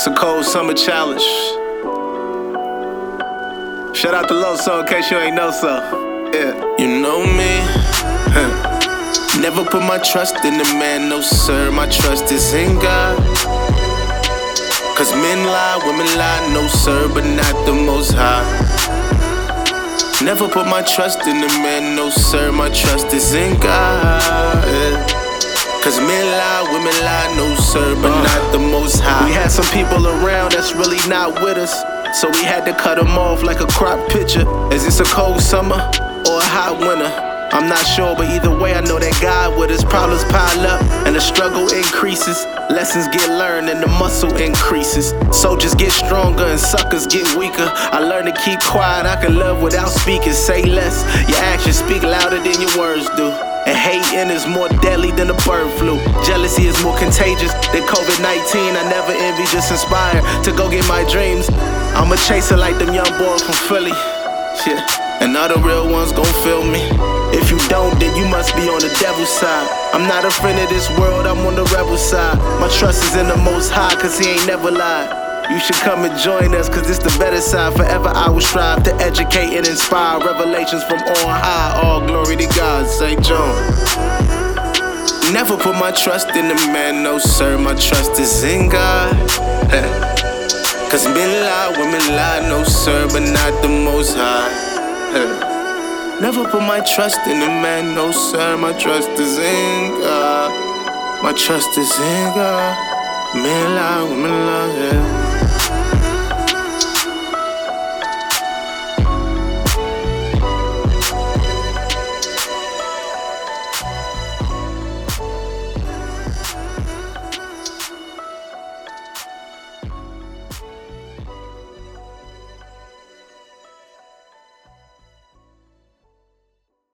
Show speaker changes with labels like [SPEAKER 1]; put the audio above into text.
[SPEAKER 1] It's a cold summer challenge. Shout out to Loso in case you ain't know so. Yeah.
[SPEAKER 2] You know me. Huh. Never put my trust in the man, no sir. My trust is in God. Cause men lie, women lie, no sir, but not the most high. Never put my trust in the man, no sir. My trust is in God. Yeah. Cause men lie, women lie, no sir, but uh, not the most high.
[SPEAKER 1] We had some people around that's really not with us. So we had to cut them off like a crop picture. Is this a cold summer or a hot winter? I'm not sure, but either way, I know that God with his Problems pile up and the struggle increases. Lessons get learned and the muscle increases. Soldiers get stronger and suckers get weaker. I learn to keep quiet, I can love without speaking. Say less, your actions speak louder than your words do. And hating is more deadly than the bird flu. Jealousy is more contagious than COVID 19. I never envy, just inspired to go get my dreams. I'm a chaser like them young boys from Philly. Yeah. And all the real ones gon' feel me. Don't, then you must be on the devil's side. I'm not a friend of this world, I'm on the rebel side. My trust is in the most high, cause he ain't never lied. You should come and join us, cause it's the better side. Forever I will strive to educate and inspire revelations from on high. All glory to God, St. John.
[SPEAKER 2] Never put my trust in a man, no sir, my trust is in God. Cause men lie, women lie, no sir, but not the most high. Never put my trust in a man, no sir, my trust is in God. My trust is in God. Men lie, women lie, yeah.